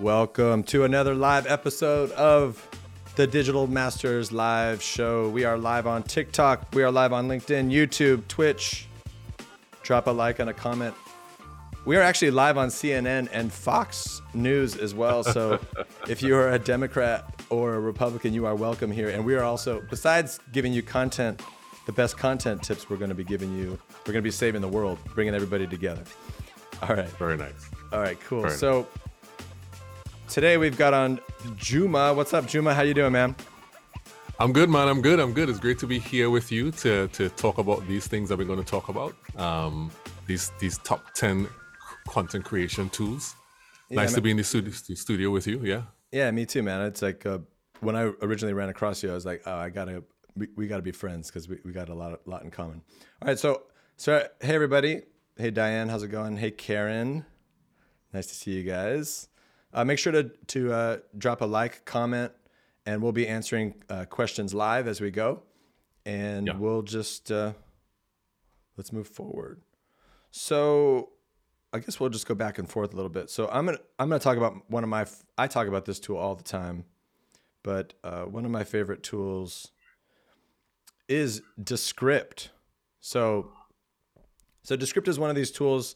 Welcome to another live episode of the Digital Masters live show. We are live on TikTok, we are live on LinkedIn, YouTube, Twitch. Drop a like and a comment. We are actually live on CNN and Fox News as well. So if you are a Democrat or a Republican, you are welcome here. And we are also, besides giving you content, the best content tips we're going to be giving you, we're going to be saving the world, bringing everybody together. All right. Very nice. All right, cool. Very so today we've got on Juma. What's up, Juma? How you doing, man? I'm good, man. I'm good. I'm good. It's great to be here with you to to talk about these things that we're going to talk about. Um, these these top ten content creation tools. Yeah, nice man. to be in the studio, studio with you. Yeah. Yeah, me too, man. It's like uh, when I originally ran across you, I was like, oh, I gotta, we, we gotta be friends because we, we got a lot, lot in common. All right, so, so hey everybody, hey Diane, how's it going? Hey Karen, nice to see you guys. Uh, make sure to to uh, drop a like, comment, and we'll be answering uh, questions live as we go, and Yeah. we'll just uh, let's move forward. So I guess we'll just go back and forth a little bit. So I'm gonna I'm gonna talk about one of my I talk about this tool all the time, but uh, one of my favorite tools is Descript. So so Descript is one of these tools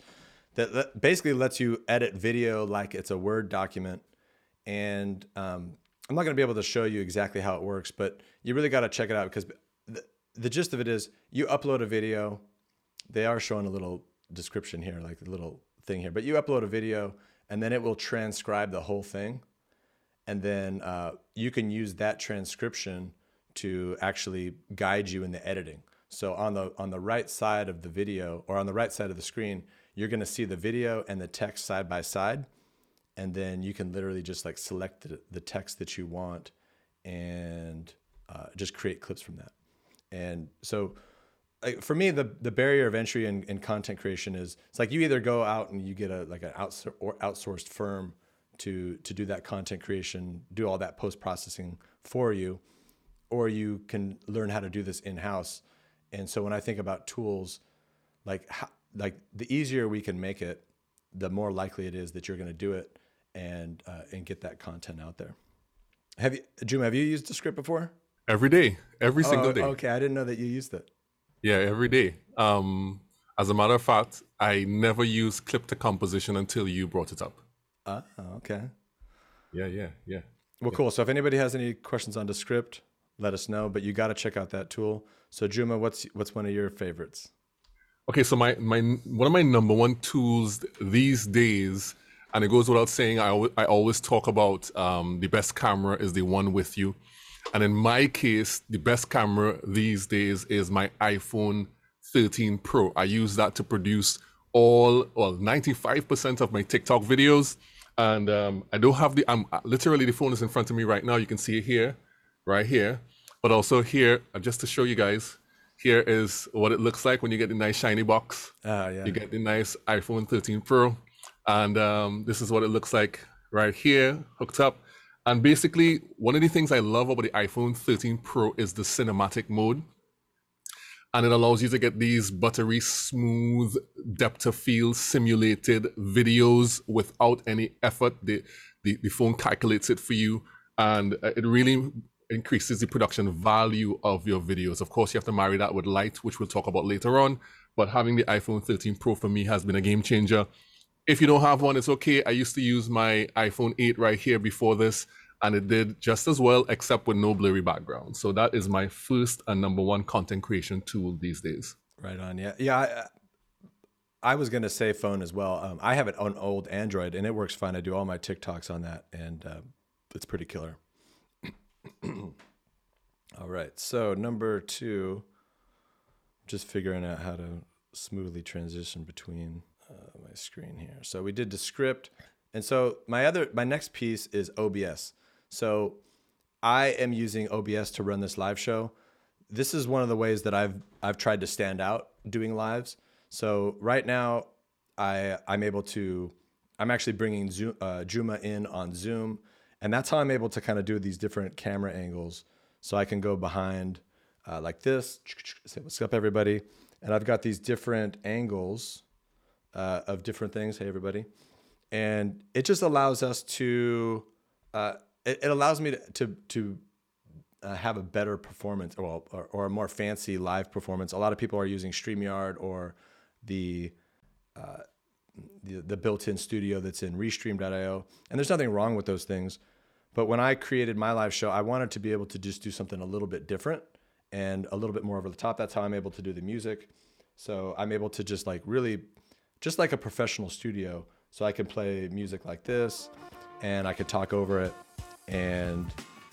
that le- basically lets you edit video like it's a Word document, and um, I'm not gonna be able to show you exactly how it works, but you really got to check it out because the, the gist of it is you upload a video they are showing a little description here, like a little thing here. But you upload a video, and then it will transcribe the whole thing, and then uh, you can use that transcription to actually guide you in the editing. So on the on the right side of the video or on the right side of the screen, you're going to see the video and the text side by side, and then you can literally just like select the, the text that you want and uh, just create clips from that. And so like for me the the barrier of entry in, in content creation is it's like you either go out and you get a like an outsor- or outsourced firm to to do that content creation do all that post processing for you or you can learn how to do this in house and so when i think about tools like how, like the easier we can make it the more likely it is that you're going to do it and uh, and get that content out there have you Juma, have you used Descript before Every day, every single Oh, day. okay i didn't know that you used it Yeah, every day. Um, as a matter of fact, I never used clip to composition until you brought it up. ah okay Yeah, yeah, yeah. Well, cool. So if anybody has any questions on Descript, let us know. But you got to check out that tool. So Juma, what's what's one of your favorites? Okay, so my my one of my number one tools these days, and it goes without saying, I always, I always talk about um, the best camera is the one with you, and in my case, the best camera these days is my iPhone 13 Pro. I use that to produce all well 95% of my TikTok videos, and um, I don't have the I'm literally the phone is in front of me right now. You can see it here, right here, but also here, uh, just to show you guys. Here is what it looks like when you get the nice shiny box. Ah, yeah. You get the nice iPhone 13 Pro, and um, this is what it looks like right here, hooked up. And basically, one of the things I love about the iPhone 13 Pro is the cinematic mode, and it allows you to get these buttery smooth depth of field simulated videos without any effort. The, the the phone calculates it for you, and uh, it really increases the production value of your videos. Of course, you have to marry that with light, which we'll talk about later on. But having the iPhone 13 Pro for me has been a game changer. If you don't have one, it's okay. I used to use my iPhone 8 right here before this, and it did just as well, except with no blurry background. So that is my first and number one content creation tool these days. Right on. Yeah. Yeah. I, I was gonna say phone as well. Um, I have an, an old Android and it works fine. I do all my TikToks on that, and uh, it's pretty killer. all right. So number two, just figuring out how to smoothly transition between uh, my screen here. So we did the Descript. and so my other my next piece is OBS. So I am using OBS to run this live show. This is one of the ways that I've I've tried to stand out doing lives. So right now, I I'm able to I'm actually bringing Zoom, uh, Juma in on Zoom, and that's how I'm able to kind of do these different camera angles. So I can go behind uh, like this, say what's up everybody, and I've got these different angles uh, of different things. Hey everybody, and it just allows us to. Uh, it, it allows me to to, to uh, have a better performance or, or, or a more fancy live performance. A lot of people are using StreamYard or the uh, the, the built-in studio that's in Restream.io, and there's nothing wrong with those things. But when I created my live show, I wanted to be able to just do something a little bit different and a little bit more over the top. That's how I'm able to do the music. So I'm able to just like really, just like a professional studio. So I can play music like this, and I could talk over it, and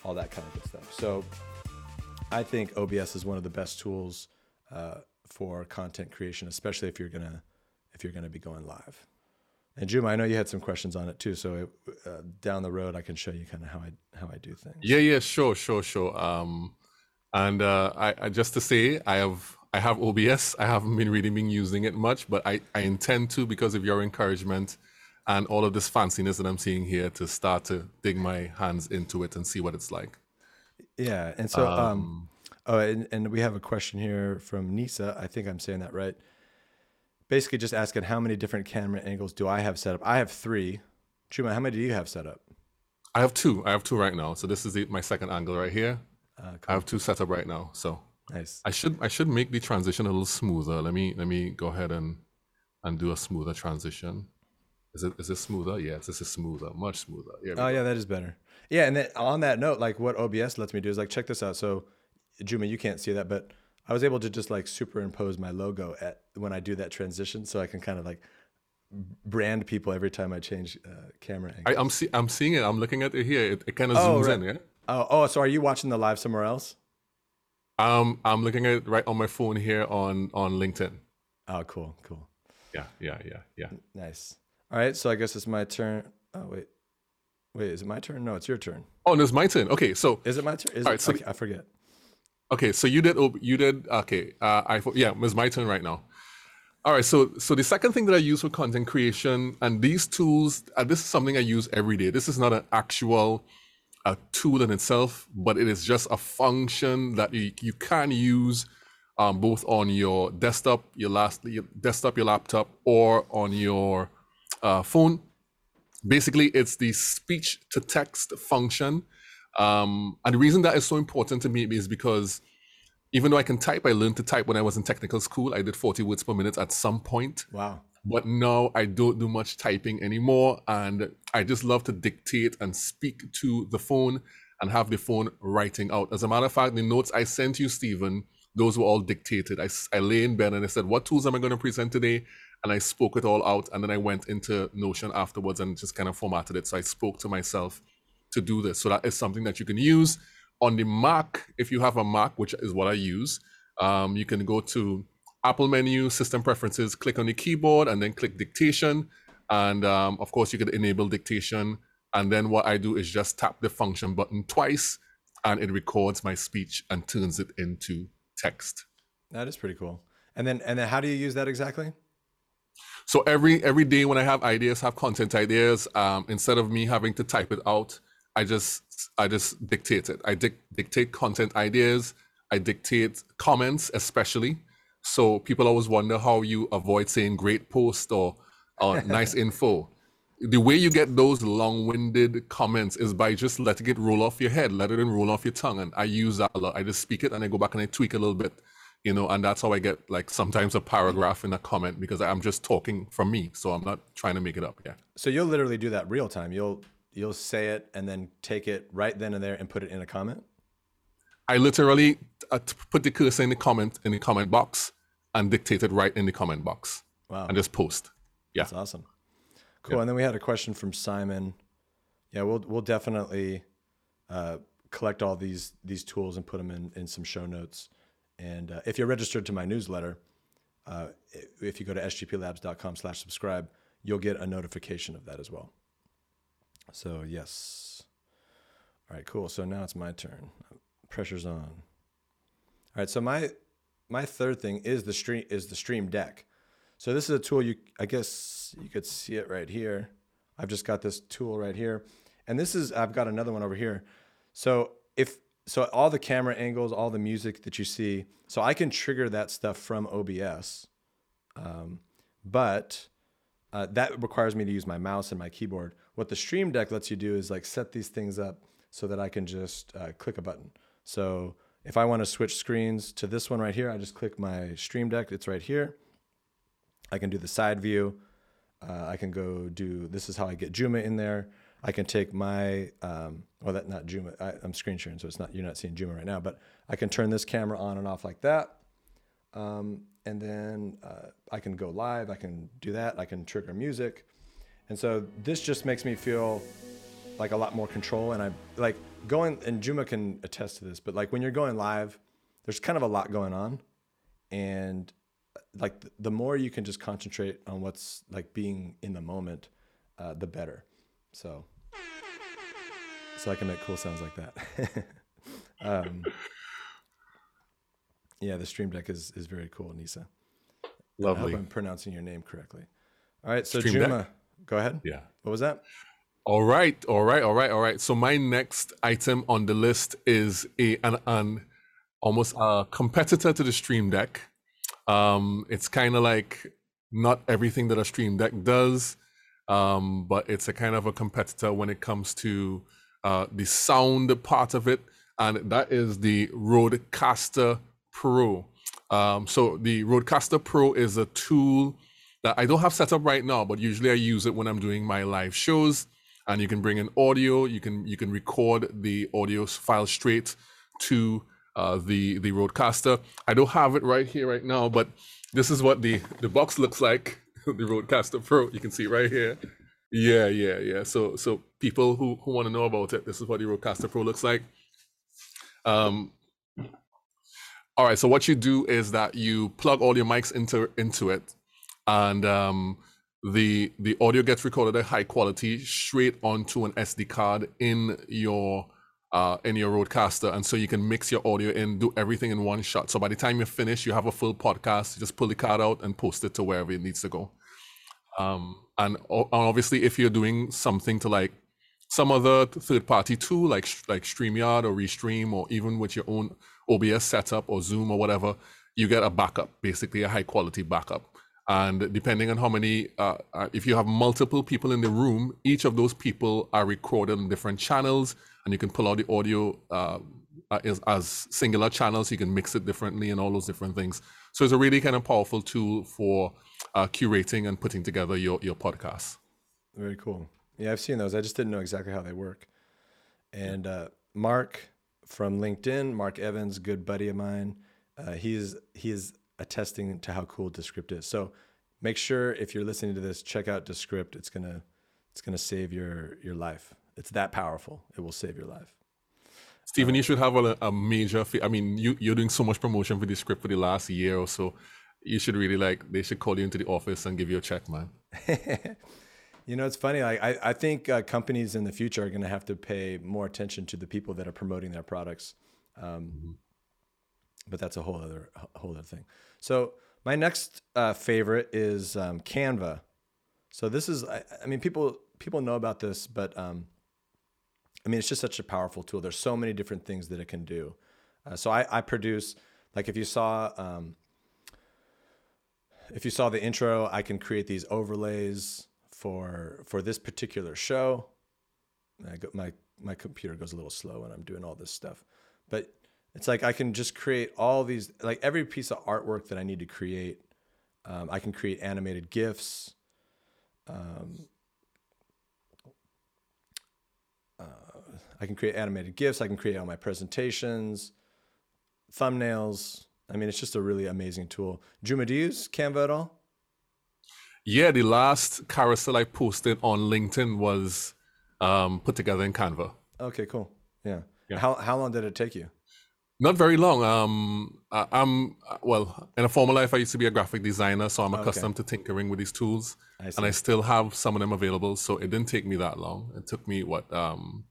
all that kind of good stuff. So I think OBS is one of the best tools uh, for content creation, especially if you're gonna if you're gonna be going live. And Juma, I know you had some questions on it too. So it, uh, down the road, I can show you kind of how I how I do things. Yeah, yeah, sure, sure, sure. Um, and uh, I, I just to say, I have I have OBS. I haven't been really been using it much, but I I intend to because of your encouragement and all of this fanciness that I'm seeing here to start to dig my hands into it and see what it's like. Yeah, and so um, um oh, and, and we have a question here from Nisa. I think I'm saying that right. Basically, just asking how many different camera angles do I have set up? I have three. Juma, how many do you have set up? I have two. I have two right now. So this is the, my second angle right here. Uh, cool. I have two set up right now. So nice. I should I should make the transition a little smoother. Let me let me go ahead and and do a smoother transition. Is it is it smoother? Yeah, this is smoother, much smoother. Yeah. Oh yeah, that is better. Yeah, and then on that note, like what OBS lets me do is like check this out. So, Juma, you can't see that, but I was able to just like superimpose my logo at when I do that transition, so I can kind of like brand people every time I change uh, camera angle. I, am see, I'm seeing it. I'm looking at it here. It, it kind of oh, zooms right. in. Yeah. Oh, oh, so are you watching the live somewhere else? Um, I'm looking at it right on my phone here on on LinkedIn. Oh, cool, cool. Yeah, yeah, yeah, yeah. Nice. All right, so I guess it's my turn. Oh wait, wait, is it my turn? No, it's your turn. Oh, no, it's my turn. Okay, so is it my turn? Is all right, it, so okay, I forget. Okay, so you did. You did. Okay, uh, I yeah, it's my turn right now. All right, so so the second thing that I use for content creation, and these tools, uh, this is something I use every day. This is not an actual uh, tool in itself, but it is just a function that you, you can use um, both on your desktop, your last your desktop, your laptop, or on your uh, phone. Basically, it's the speech to text function. Um, and the reason that is so important to me is because even though I can type, I learned to type when I was in technical school. I did 40 words per minute at some point. Wow. But now I don't do much typing anymore. And I just love to dictate and speak to the phone and have the phone writing out. As a matter of fact, the notes I sent you, Stephen, those were all dictated. I, I lay in bed and I said, What tools am I going to present today? and I spoke it all out. And then I went into Notion afterwards and just kind of formatted it. So I spoke to myself to do this. So that is something that you can use on the Mac. If you have a Mac, which is what I use, um, you can go to Apple menu, System Preferences, click on the keyboard, and then click Dictation. And um, of course, you could enable dictation. And then what I do is just tap the function button twice, and it records my speech and turns it into text. That is pretty cool. And then, and then, how do you use that exactly? So every every day when I have ideas, have content ideas, um, instead of me having to type it out, I just I just dictate it. I dic- dictate content ideas. I dictate comments, especially. So people always wonder how you avoid saying "great post" or or "nice info." The way you get those long-winded comments is by just letting it roll off your head, let it roll off your tongue. And I use that a lot. I just speak it and I go back and I tweak a little bit you know, and that's how I get like sometimes a paragraph in a comment because I'm just talking from me, so I'm not trying to make it up. Yeah. So you'll literally do that real time. You'll you'll say it and then take it right then and there and put it in a comment. I literally uh, put the cursor in the comment in the comment box and dictate it right in the comment box. Wow. And just post. Yeah. That's awesome. Cool. Yeah. And then we had a question from Simon. Yeah, we'll we'll definitely uh, collect all these these tools and put them in in some show notes. And uh, if you're registered to my newsletter, uh, if you go to sgplabs.com slash subscribe, you'll get a notification of that as well. So yes. All right, cool. So now it's my turn. Pressure's on. All right, so my my third thing is the stream is the stream deck. So this is a tool you I guess you could see it right here. I've just got this tool right here. And this is I've got another one over here. So if so all the camera angles, all the music that you see, so I can trigger that stuff from OBS. Um, but uh, that requires me to use my mouse and my keyboard. What the Stream Deck lets you do is like set these things up so that I can just uh, click a button. So if I want to switch screens to this one right here, I just click my Stream Deck. It's right here. I can do the side view. Uh, I can go do this is how I get Juma in there. I can take my um, well that not Juma. I, am screen sharing, so it's not you're not seeing Juma right now. But I can turn this camera on and off like that, um, and then uh, I can go live. I can do that. I can trigger music, and so this just makes me feel like a lot more control. And I like going and Juma can attest to this, but like when you're going live, there's kind of a lot going on, and like the more you can just concentrate on what's like being in the moment, uh, the better. So, so I can make cool sounds like that. um, yeah, the Stream Deck is is very cool, Nisa. Lovely. I hope I'm pronouncing your name correctly. All right, so Stream Juma, Deck. go ahead. Yeah. What was that? All right, all right, all right, all right. So my next item on the list is a an, an almost a competitor to the Stream Deck. Um, it's kind of like not everything that a Stream Deck does, um, but it's a kind of a competitor when it comes to uh, the sound part of it, and that is the Rodecaster Pro. Um, so the Rodecaster Pro is a tool that I don't have set up right now, but usually I use it when I'm doing my live shows. And you can bring in audio. You can you can record the audio file straight to uh, the the Rodecaster. I don't have it right here right now, but this is what the the box looks like. the Rodecaster Pro. You can see right here. Yeah, yeah, yeah. So so people who who want to know about it, this is what the Rodecaster Pro looks like. Um. All right. So what you do is that you plug all your mics into into it, and um, the the audio gets recorded at high quality straight onto an SD card in your uh, in your Rodecaster, and so you can mix your audio in, do everything in one shot. So by the time you're finished, you have a full podcast. You just pull the card out and post it to wherever it needs to go. Um, and, and obviously, if you're doing something to like some other third-party tool like like Streamyard or Restream, or even with your own OBS setup or Zoom or whatever, you get a backup, basically a high-quality backup. And depending on how many, uh, uh if you have multiple people in the room, each of those people are recorded on different channels and you can pull out the audio uh, as, as, singular channels. You can mix it differently and all those different things. So it's a really kind of powerful tool for uh, curating and putting together your your podcast. Very cool. Yeah, I've seen those. I just didn't know exactly how they work. And uh, Mark from LinkedIn, Mark Evans, good buddy of mine, uh, he's he's attesting to how cool Descript is. So make sure if you're listening to this, check out Descript. It's gonna it's gonna save your your life. It's that powerful. It will save your life. Stephen, you should have a, a major. I mean, you you're doing so much promotion for this Descript for the last year or so. You should really like. They should call you into the office and give you a check, man. you know, it's funny. Like, I I think uh, companies in the future are going to have to pay more attention to the people that are promoting their products. Um, mm-hmm. But that's a whole other whole other thing. So my next uh, favorite is um, Canva. So this is, I, I mean, people people know about this, but um, I mean, it's just such a powerful tool. There's so many different things that it can do. Uh, so I, I, produce, like if you saw, um, if you saw the intro, I can create these overlays for for this particular show. Go, my my computer goes a little slow when I'm doing all this stuff, but it's like I can just create all these, like every piece of artwork that I need to create. Um, I can create animated gifs. Um, I can create animated GIFs. I can create all my presentations, thumbnails. I mean, it's just a really amazing tool. Juma, do you use Canva at all? Yeah, the last carousel I posted on LinkedIn was um, put together in Canva. Okay, cool. Yeah. yeah. How how long did it take you? Not very long. Um, I, am well in a former life. I used to be a graphic designer, so I'm accustomed okay. to tinkering with these tools, I and I still have some of them available. So it didn't take me that long. It took me what um,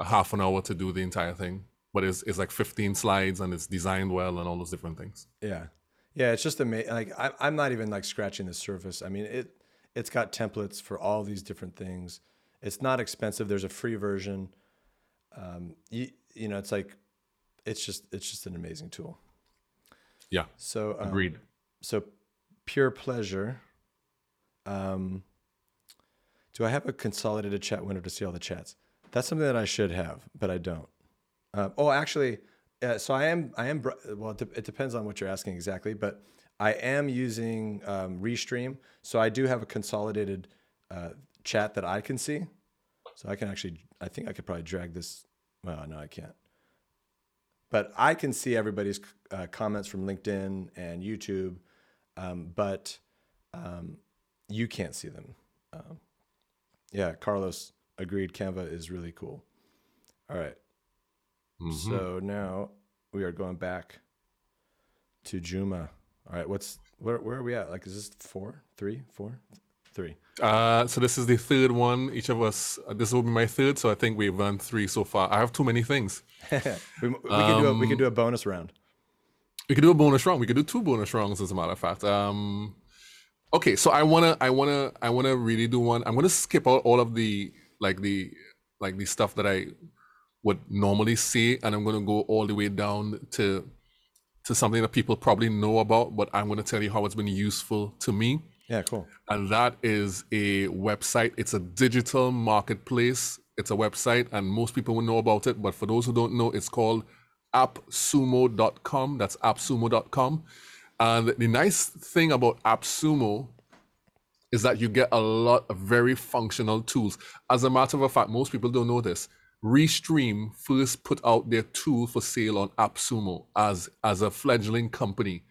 a half an hour to do the entire thing, but it's it's like 15 slides and it's designed well and all those different things. Yeah, yeah, it's just amazing. Like I, I'm not even like scratching the surface. I mean, it it's got templates for all these different things. It's not expensive. There's a free version. Um, you you know, it's like it's just it's just an amazing tool. Yeah. So um, agreed. So pure pleasure. Um, Do I have a consolidated chat window to see all the chats? That's something that I should have, but I don't. Uh, oh, actually, uh, so I am. I am. Well, it, depends on what you're asking exactly, but I am using um, Restream, so I do have a consolidated uh, chat that I can see. So I can actually. I think I could probably drag this. Well, no, I can't. But I can see everybody's uh, comments from LinkedIn and YouTube, um, but um, you can't see them. Um, yeah, Carlos agreed. Canva is really cool. All right. Mm-hmm. So now we are going back to Juma. All right, what's where? Where are we at? Like, is this four, three, four, three? Uh, so this is the third one. Each of us. Uh, this will be my third. So I think we've done three so far. I have too many things. we, we um, can do a, we can do a bonus round. We could do a bonus round. We could do two bonus rounds, as a matter of fact. Um, okay, so I wanna, I wanna, I wanna really do one. I'm gonna skip out all of the like the like the stuff that I would normally say, and I'm gonna go all the way down to to something that people probably know about, but I'm gonna tell you how it's been useful to me. Yeah, cool. And that is a website. It's a digital marketplace. It's a website, and most people will know about it. But for those who don't know, it's called appsumo.com. That's appsumo.com. And the nice thing about AppSumo is that you get a lot of very functional tools. As a matter of fact, most people don't know this. Restream first put out their tool for sale on AppSumo as, as a fledgling company.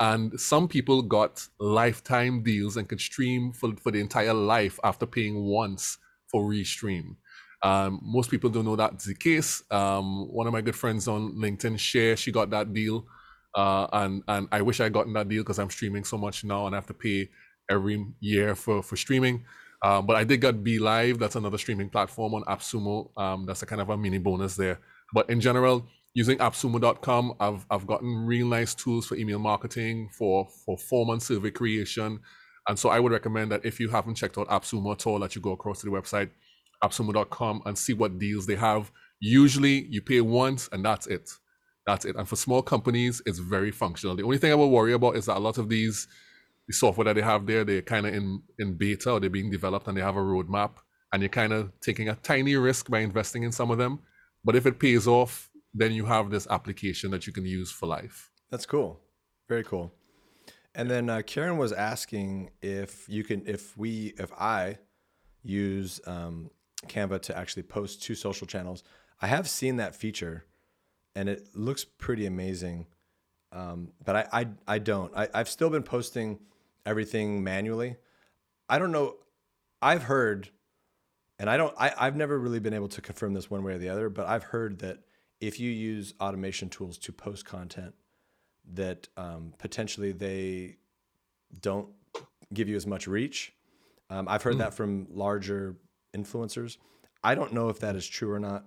And some people got lifetime deals and could stream for, for the entire life after paying once for Restream. Um, most people don't know that's the case. Um, one of my good friends on LinkedIn, Share, she got that deal. Uh, and and I wish I would gotten that deal because I'm streaming so much now and I have to pay every year for for streaming. Um, but I did get BeLive. That's another streaming platform on AppSumo. Um, that's a kind of a mini bonus there. But in general, using AppSumo.com, I've I've gotten real nice tools for email marketing, for for form and survey creation, and so I would recommend that if you haven't checked out AppSumo at all, that you go across to the website appsumo.com and see what deals they have. Usually you pay once and that's it. That's it. And for small companies, it's very functional. The only thing I will worry about is that a lot of these the software that they have there, they're kind of in, in beta or they're being developed and they have a roadmap. And you're kind of taking a tiny risk by investing in some of them. But if it pays off, then you have this application that you can use for life. That's cool. Very cool. And then uh, Karen was asking if you can, if we, if I use um, Canva to actually post to social channels. I have seen that feature, and it looks pretty amazing. Um, but I, I, I don't. I, I've still been posting everything manually. I don't know. I've heard, and I don't. I, I've never really been able to confirm this one way or the other. But I've heard that if you use automation tools to post content, that um, potentially they don't give you as much reach. Um, I've heard mm. that from larger influencers. I don't know if that is true or not,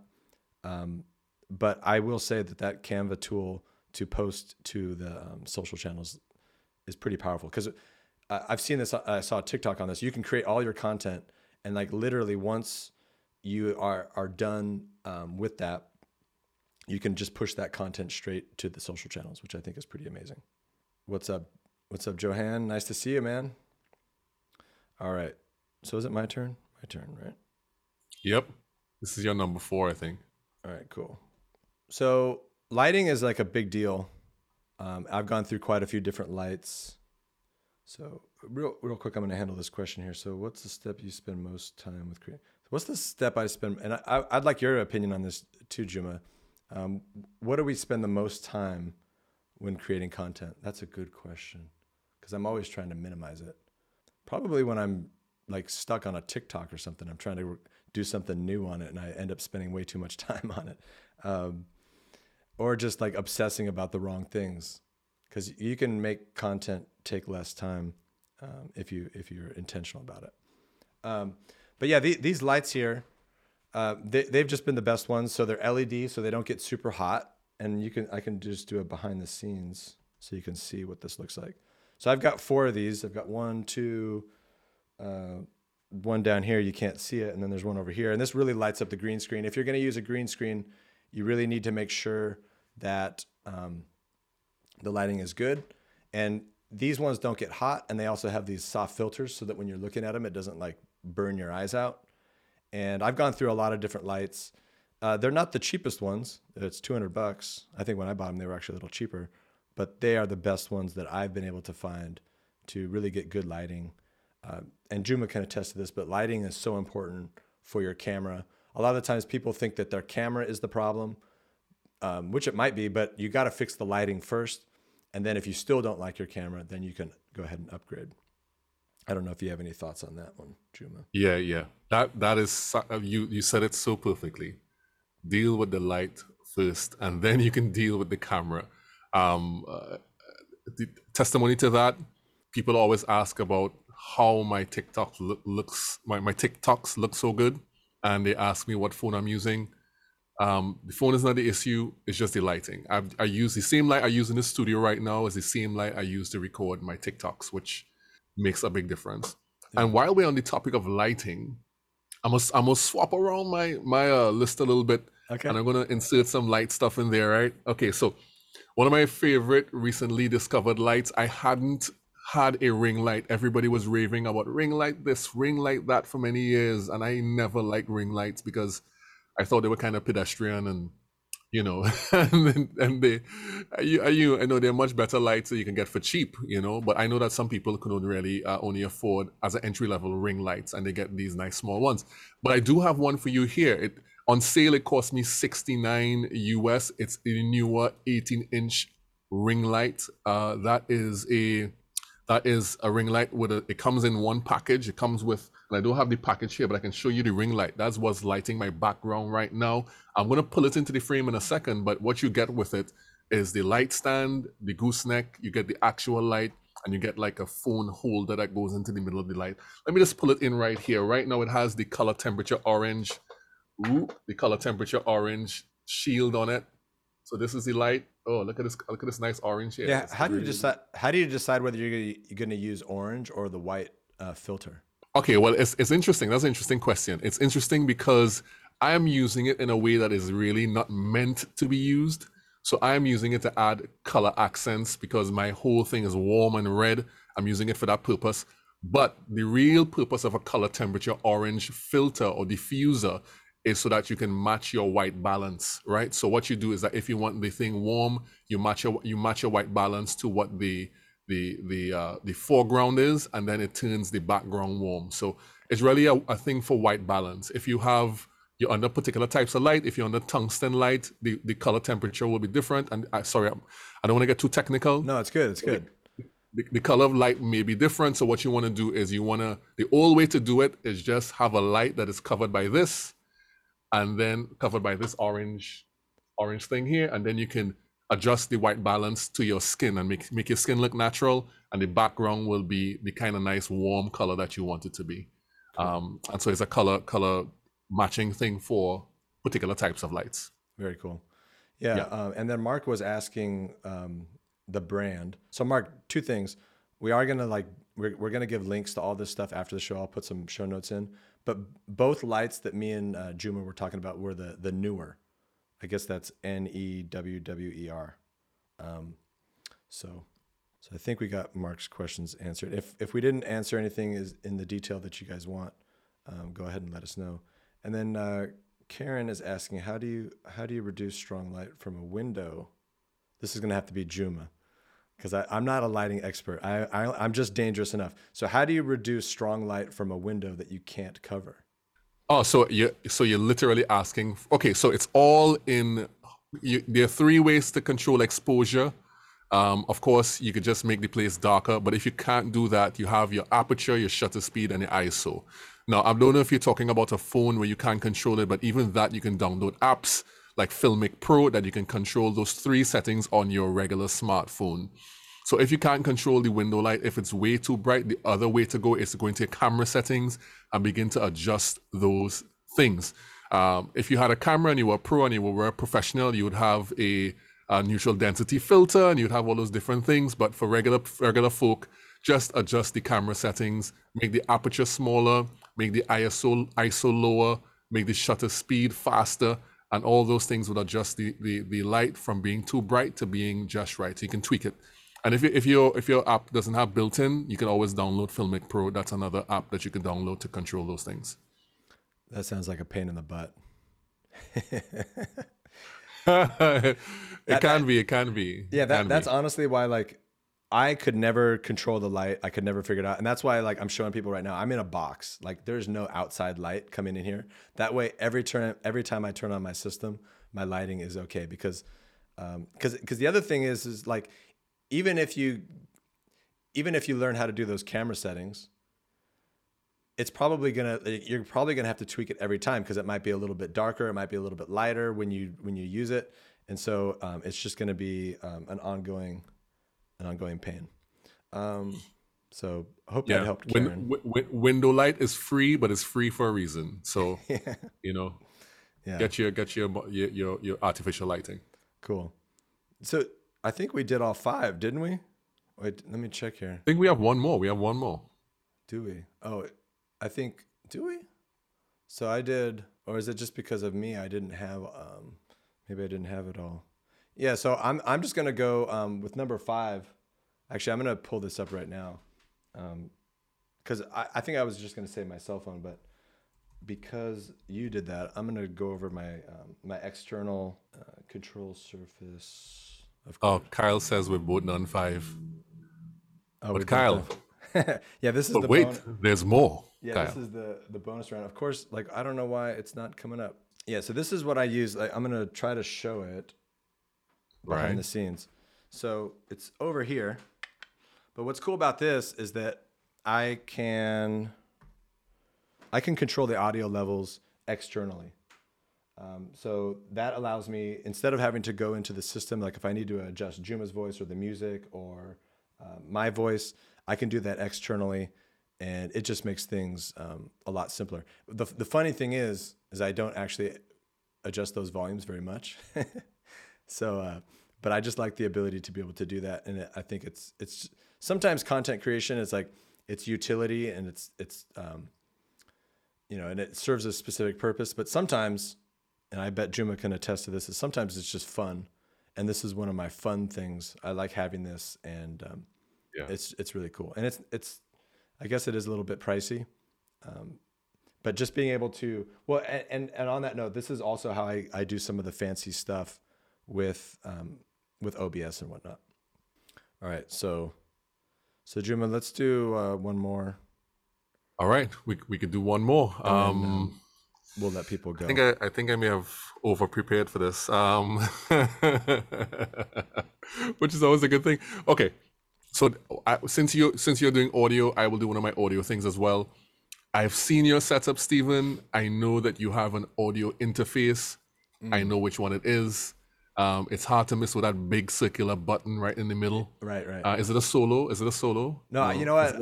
um, but I will say that that Canva tool to post to the um, social channels is pretty powerful because uh, I've seen this. I saw TikTok on this. You can create all your content, and like literally once you are are done um, with that, you can just push that content straight to the social channels, which I think is pretty amazing. What's up? What's up, Johan? Nice to see you, man. All right. So is it my turn? My turn, right? Yep. This is your number four, I think. All right, cool. So lighting is like a big deal. Um, I've gone through quite a few different lights. So real, real quick, I'm going to handle this question here. So, what's the step you spend most time with creating? What's the step I spend? And I, would like your opinion on this too, Juma. Um, what do we spend the most time when creating content? That's a good question because I'm always trying to minimize it. Probably when I'm like stuck on a TikTok or something. I'm trying to do something new on it, and I end up spending way too much time on it, um, or just like obsessing about the wrong things. Because you can make content take less time um, if you if you're intentional about it. Um, but yeah, the, these lights here, uh, they, they've just been the best ones. So they're LED, so they don't get super hot, and you can I can just do it behind the scenes so you can see what this looks like. So I've got four of these. I've got one, two, uh, one down here, you can't see it, and then there's one over here. And this really lights up the green screen. If you're going to use a green screen, you really need to make sure that um, the lighting is good. And these ones don't get hot, and they also have these soft filters so that when you're looking at them, it doesn't like burn your eyes out. And I've gone through a lot of different lights. Uh, they're not the cheapest ones. It's 200 bucks. I think when I bought them, they were actually a little cheaper, but they are the best ones that I've been able to find to really get good lighting. Uh, and Juma can attest to this, but lighting is so important for your camera. A lot of times people think that their camera is the problem, um, which it might be, but you got to fix the lighting first. And then if you still don't like your camera, then you can go ahead and upgrade. I don't know if you have any thoughts on that one, Juma. Yeah, yeah. That that is uh, you you said it so perfectly. Deal with the light first, and then you can deal with the camera. Um, uh, the testimony to that, people always ask about how my TikTok look, looks. My my TikToks look so good, and they ask me what phone I'm using. Um, the phone is not the issue; it's just the lighting. I, I use the same light I use in the studio right now as the same light I use to record my TikToks, which makes a big difference. Yeah. And while we're on the topic of lighting, I must I must swap around my my uh, list a little bit, okay. and I'm gonna insert some light stuff in there. Right? Okay, so one of my favorite recently discovered lights. I hadn't had a ring light. Everybody was raving about ring light this, ring light that for many years, and I never liked ring lights because I thought they were kind of pedestrian and you know, and, and they, you, you, I know they're much better lights that you can get for cheap, you know, but I know that some people can only really uh, only afford as an entry level ring lights and they get these nice small ones. But I do have one for you here. It on sale, it cost me 69 US. It's a Neewer 18 inch ring light. Uh, that is a, that is a ring light with a, it comes in one package. It comes with I don't have the package here, but I can show you the ring light. That's what's lighting my background right now. I'm going to pull it into the frame in a second, but what you get with it is the light stand, the gooseneck, you get the actual light, and you get like a phone holder that goes into the middle of the light. Let me just pull it in right here. Right now it has the color temperature orange, ooh, the color temperature orange shield on it. So this is the light. Oh, look at this! Look at this nice orange here. Yeah. how do you decide? How do you decide whether you're going to use orange or the white uh, filter? Okay, well, it's, it's interesting. That's an interesting question. It's interesting because I am using it in a way that is really not meant to be used. So I am using it to add color accents because my whole thing is warm and red. I'm using it for that purpose. But the real purpose of a color temperature orange filter or diffuser is so that you can match your white balance, right? So what you do is that if you want the thing warm, you match your you match your white balance to what the the the uh, the foreground is, and then it turns the background warm. So it's really a, a thing for white balance. If you have you're under particular types of light, if you're under tungsten light, the, the color temperature will be different. And I, sorry, I'm, I do not want to get too technical. No, it's good. It's good. The, the, color of light may be different. So what you want to do is you want to the old way to do it is just have a light that is covered by this, and then covered by this orange orange thing here, and then you can adjust the white balance to your skin and make make your skin look natural and the background will be the kind of nice warm color that you want it to be. Um, and so it's a color color matching thing for particular types of lights. Very cool. Yeah, yeah. Um, and then mark was asking um, the brand. So mark two things. We are going to like we're, we're going to give links to all this stuff after the show. I'll put some show notes in. But both lights that me and uh, juma were talking about were the the Neewer I guess that's N E W W E R. Um, so, so I think we got Mark's questions answered. If if we didn't answer anything is in the detail that you guys want, um, go ahead and let us know. And then uh, Karen is asking, how do you how do you reduce strong light from a window? This is going to have to be Juma, because I'm not a lighting expert. I, I I'm just dangerous enough. So how do you reduce strong light from a window that you can't cover? Oh, so you so you're literally asking. Okay, so it's all in. You, there are three ways to control exposure. Um, of course, you could just make the place darker, but if you can't do that, you have your aperture, your shutter speed, and your ISO. Now, I don't know if you're talking about a phone where you can't control it, but even that, you can download apps like Filmic Pro that you can control those three settings on your regular smartphone. So if you can't control the window light, if it's way too bright, the other way to go is to go into your camera settings and begin to adjust those things. Um, if you had a camera and you were pro and you were a professional, you would have a, a, neutral density filter and you'd have all those different things. But for regular regular folk, just adjust the camera settings, make the aperture smaller, make the ISO ISO lower, make the shutter speed faster, and all those things would adjust the, the, the light from being too bright to being just right. So you can tweak it And if you, if your if your app doesn't have built-in, you can always download Filmic Pro. That's another app that you can download to control those things. That sounds like a pain in the butt. it that, can that, be. It can be. Yeah, that, that's be. honestly why like I could never control the light. I could never figure it out. And that's why like I'm showing people right now, I'm in a box. Like there's no outside light coming in here. That way every turn every time I turn on my system, my lighting is okay because um cuz cuz the other thing is is like even if you even if you learn how to do those camera settings, it's probably gonna you're probably gonna have to tweak it every time because it might be a little bit darker, it might be a little bit lighter when you when you use it, and so um, it's just gonna be um, an ongoing an ongoing pain. Um, so I hope yeah. that helped. Karen. Win, win, window light is free, but it's free for a reason. So yeah. you know, yeah. get your get your, your your your artificial lighting. Cool. So I think we did all five, didn't we? Wait, let me check here. I think we have one more. We have one more. Do we? Oh, I think do we? So I did, or is it just because of me? I didn't have. Um, maybe I didn't have it all. Yeah, so I'm I'm just gonna go um, with number five. Actually, I'm gonna pull this up right now, because um, I, I think I was just gonna say my cell phone, but because you did that, I'm gonna go over my um, my external uh, control surface. Oh, Kyle says we're both on five. Oh, but Kyle. yeah, this is. But the wait, there's more. Yeah, Kyle. this is the the bonus round. Of course, like I don't know why it's not coming up. Yeah, so this is what I use. Like, I'm gonna try to show it behind right. the scenes. So it's over here. But what's cool about this is that I can I can control the audio levels externally. Um, so that allows me instead of having to go into the system, like if I need to adjust Juma's voice or the music or uh, my voice, I can do that externally, and it just makes things um, a lot simpler. The the funny thing is, is I don't actually adjust those volumes very much. So, uh, but I just like the ability to be able to do that, and it, I think it's it's sometimes content creation is like it's utility and it's it's um, you know, and it serves a specific purpose. But sometimes, and I bet Juma can attest to this, is sometimes it's just fun, and this is one of my fun things. I like having this, and um, yeah. it's it's really cool, and it's it's I guess it is a little bit pricey. Um, but just being able to well and, and, and on that note this is also how I, I do some of the fancy stuff with um, with OBS and whatnot. All right, so so Juma, let's do uh, one more. All right, we we could do one more. Um, um, we'll let people go. I think I, I think I may have over prepared for this, um, which is always a good thing. Okay, so I, since you since you're doing audio, I will do one of my audio things as well. I've seen your setup, Stephen. I know that you have an audio interface. Mm. I know which one it is. Um, it's hard to miss with that big circular button right in the middle. Right, right. Uh, is it a solo? Is it a solo? No, you know what?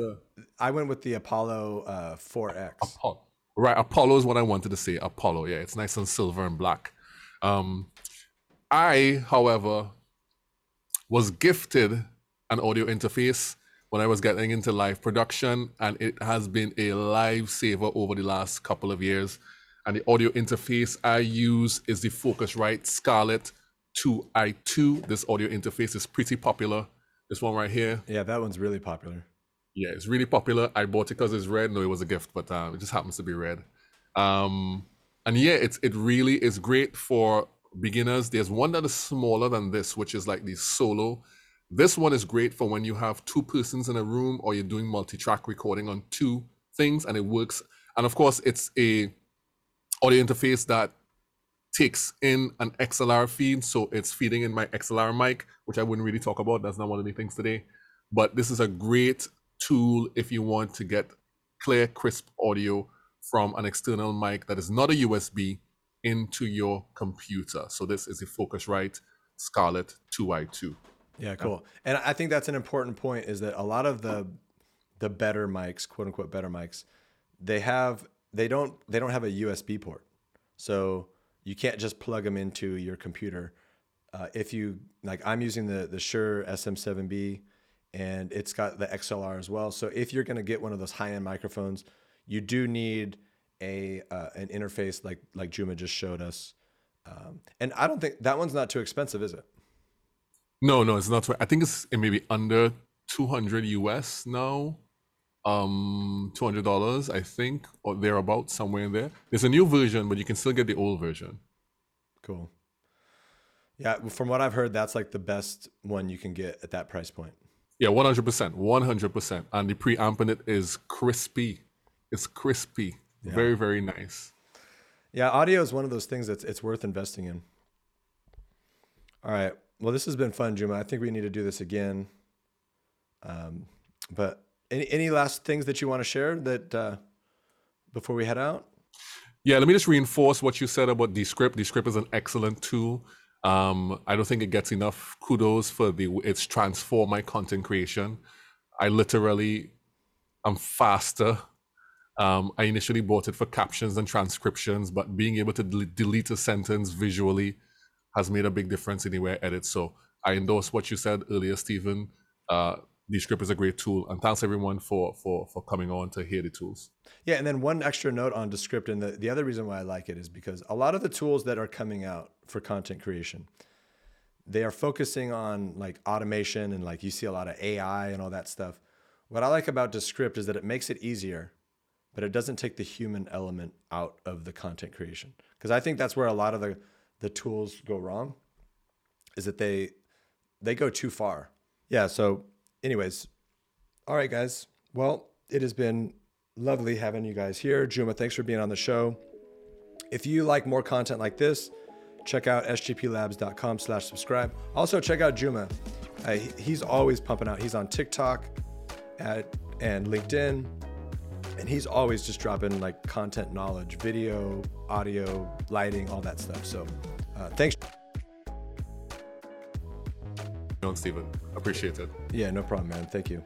I went with the Apollo uh, 4X. Apollo. Right, Apollo is what I wanted to say. Apollo, yeah, it's nice and silver and black. Um, I, however, was gifted an audio interface when I was getting into live production, and it has been a lifesaver over the last couple of years. And the audio interface I use is the Focusrite Scarlett 2i2. This audio interface is pretty popular. This one right here. Yeah, that one's really popular. Yeah, it's really popular. I bought it because it's red. No, it was a gift, but uh, it just happens to be red. Um, and yeah, it's it really is great for beginners. There's one that is smaller than this, which is like the solo. This one is great for when you have two persons in a room or you're doing multi-track recording on two things, and it works. And of course, it's a audio interface that takes in an XLR feed, so it's feeding in my XLR mic, which I wouldn't really talk about. That's not one of the things today. But this is a great tool if you want to get clear, crisp audio from an external mic that is not a USB into your computer. So this is a Focusrite Scarlett 2i2. Yeah, cool. And I think that's an important point is that a lot of the the better mics, quote unquote better mics, they have they don't they don't have a USB port. So you can't just plug them into your computer. Uh, if you like, I'm using the the Shure SM7B, and it's got the XLR as well. So if you're going to get one of those high end microphones, you do need a uh, an interface like like Juma just showed us. Um, and I don't think that one's not too expensive, is it? No, no, it's not. I think it's it may be under 200 US now. Um, $200, I think, or thereabouts, somewhere in there. There's a new version, but you can still get the old version. Cool. Yeah, from what I've heard, that's like the best one you can get at that price point. Yeah, 100%. 100%. And the preamp in it is crispy. It's crispy. Yeah. Very, very nice. Yeah, audio is one of those things that's it's worth investing in. All right. Well, this has been fun, Juma. I think we need to do this again. Um, but any any last things that you want to share that uh, before we head out? Yeah, let me just reinforce what you said about Descript. Descript is an excellent tool. Um, I don't think it gets enough kudos for the it's transformed my content creation. I literally am faster. Um, I initially bought it for captions and transcriptions, but being able to del- delete a sentence visually has made a big difference anywhere edit. So I endorse what you said earlier, Stephen. Uh, Descript is a great tool, and thanks everyone for for for coming on to hear the tools. Yeah, and then one extra note on Descript, and the, the other reason why I like it is because a lot of the tools that are coming out for content creation, they are focusing on like automation and like you see a lot of AI and all that stuff. What I like about Descript is that it makes it easier, but it doesn't take the human element out of the content creation. Because I think that's where a lot of the the tools go wrong, is that they they go too far. Yeah. So anyways, all right, guys. Well, it has been lovely having you guys here. Juma, thanks for being on the show. If you like more content like this, check out sgplabs.com slash subscribe. Also, check out Juma. Uh, he's always pumping out. He's on TikTok at, and LinkedIn, and he's always just dropping like content knowledge, video, audio, lighting, all that stuff. So uh, thanks. John Stephen. Appreciate it. Yeah, no problem, man. Thank you.